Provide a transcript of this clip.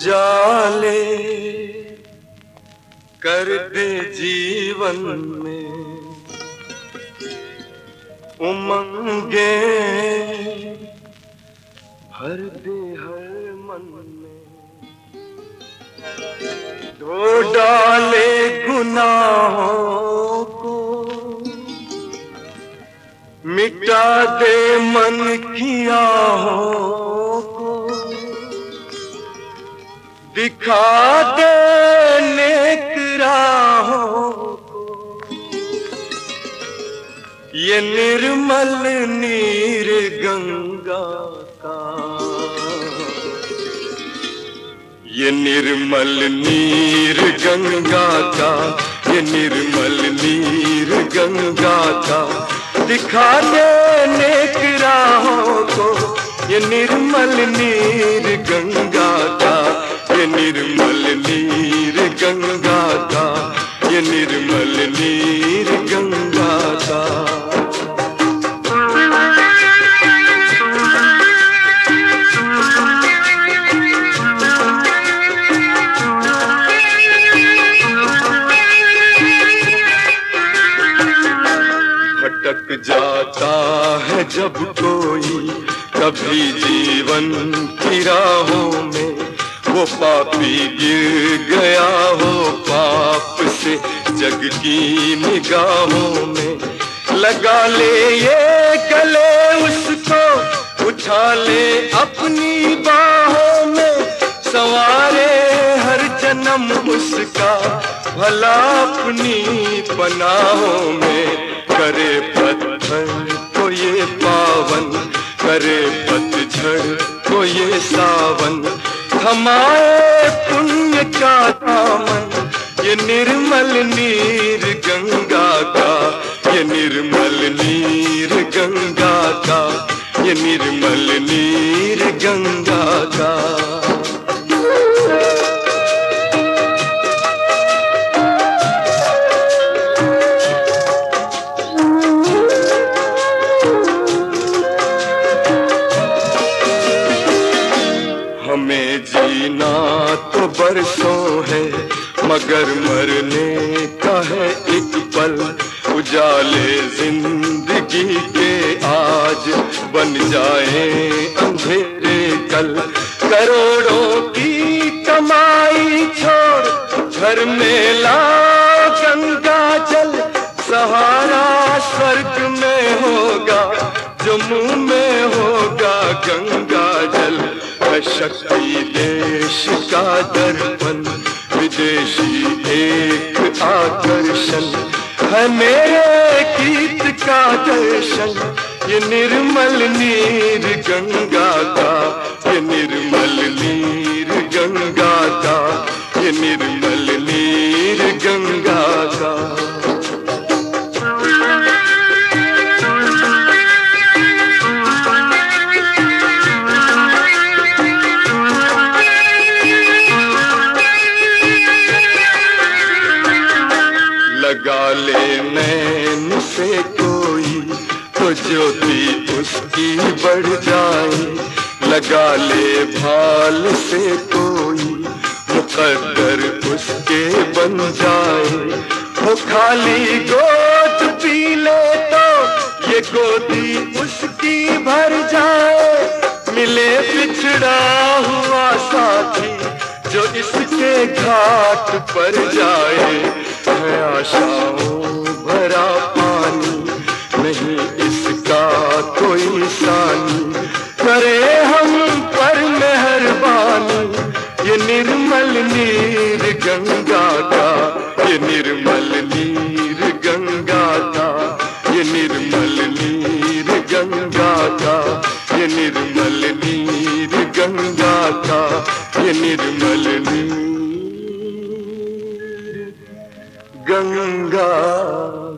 उजाले कर दे जीवन में। उमंगे भर दे हर मन में। धो डाले गुनाहों को मिटा दे मन की आहों दिखा दे नेक राहों को। ये निर्मल नीर गंगा का। ये निर्मल नीर गंगा का ये निर्मल नीर गंगा का दिखा दे नेक राहों को, ये निर्मल नीर गंगा का ये निर्मल नीर गंगा का, ये निर्मल नीर गंगा का। भटक जाता है जब कोई कभी जीवन की राहों में वो पापी गिर गया हो पाप से जग की निगाहों में। लगा ले ये गले उसको, उठा ले अपनी बाहों में। सवारे हर जन्म उसका, भला अपनी पनाहों में। करे पत्थर को ये पावन, करे पतझड़ को ये सावन। थमाए पुण्य का दामन, ये निर्मल नीर गंगा का, ये निर्मल नीर गंगा का, ये निर्मल नीर गंगा का। जीना तो बरसों है, मगर मरने का है एक पल। उजाले ज़िंदगी के आज बन जाए अंधेरे कल। करोड़ों की कमाई छोड़, घर में ला गंगा जल। सहारा स्वर्ग में होगा, जम्मू में होगा गंगा जल। शक्ति दर्पण, विदेशी एक आकर्षण है मेरे गीत का दर्शन, ये निर्मल नीर गंगा का, ये निर्मल नीर गंगा का, ये निर्मल से कोई तो ज्योति उसकी बढ़ जाए, लगा ले भाल से कोई, मुकद्दर उसके बन जाए। वो खाली गोद पी ले तो ये गोदी उसकी भर जाए। मिले पिछड़ा हुआ साथी जो इसके घाट पर जाए। है आशाओं भरा नहीं इसका कोई सानी। करे हम पर मेहरबानी। ये निर्मल नीर गंगा का। ये निर्मल नीर गंगा का। ये निर्मल नीर गंगा का। ये निर्मल नीर गंगा का। ये निर्मल नीर गंगा।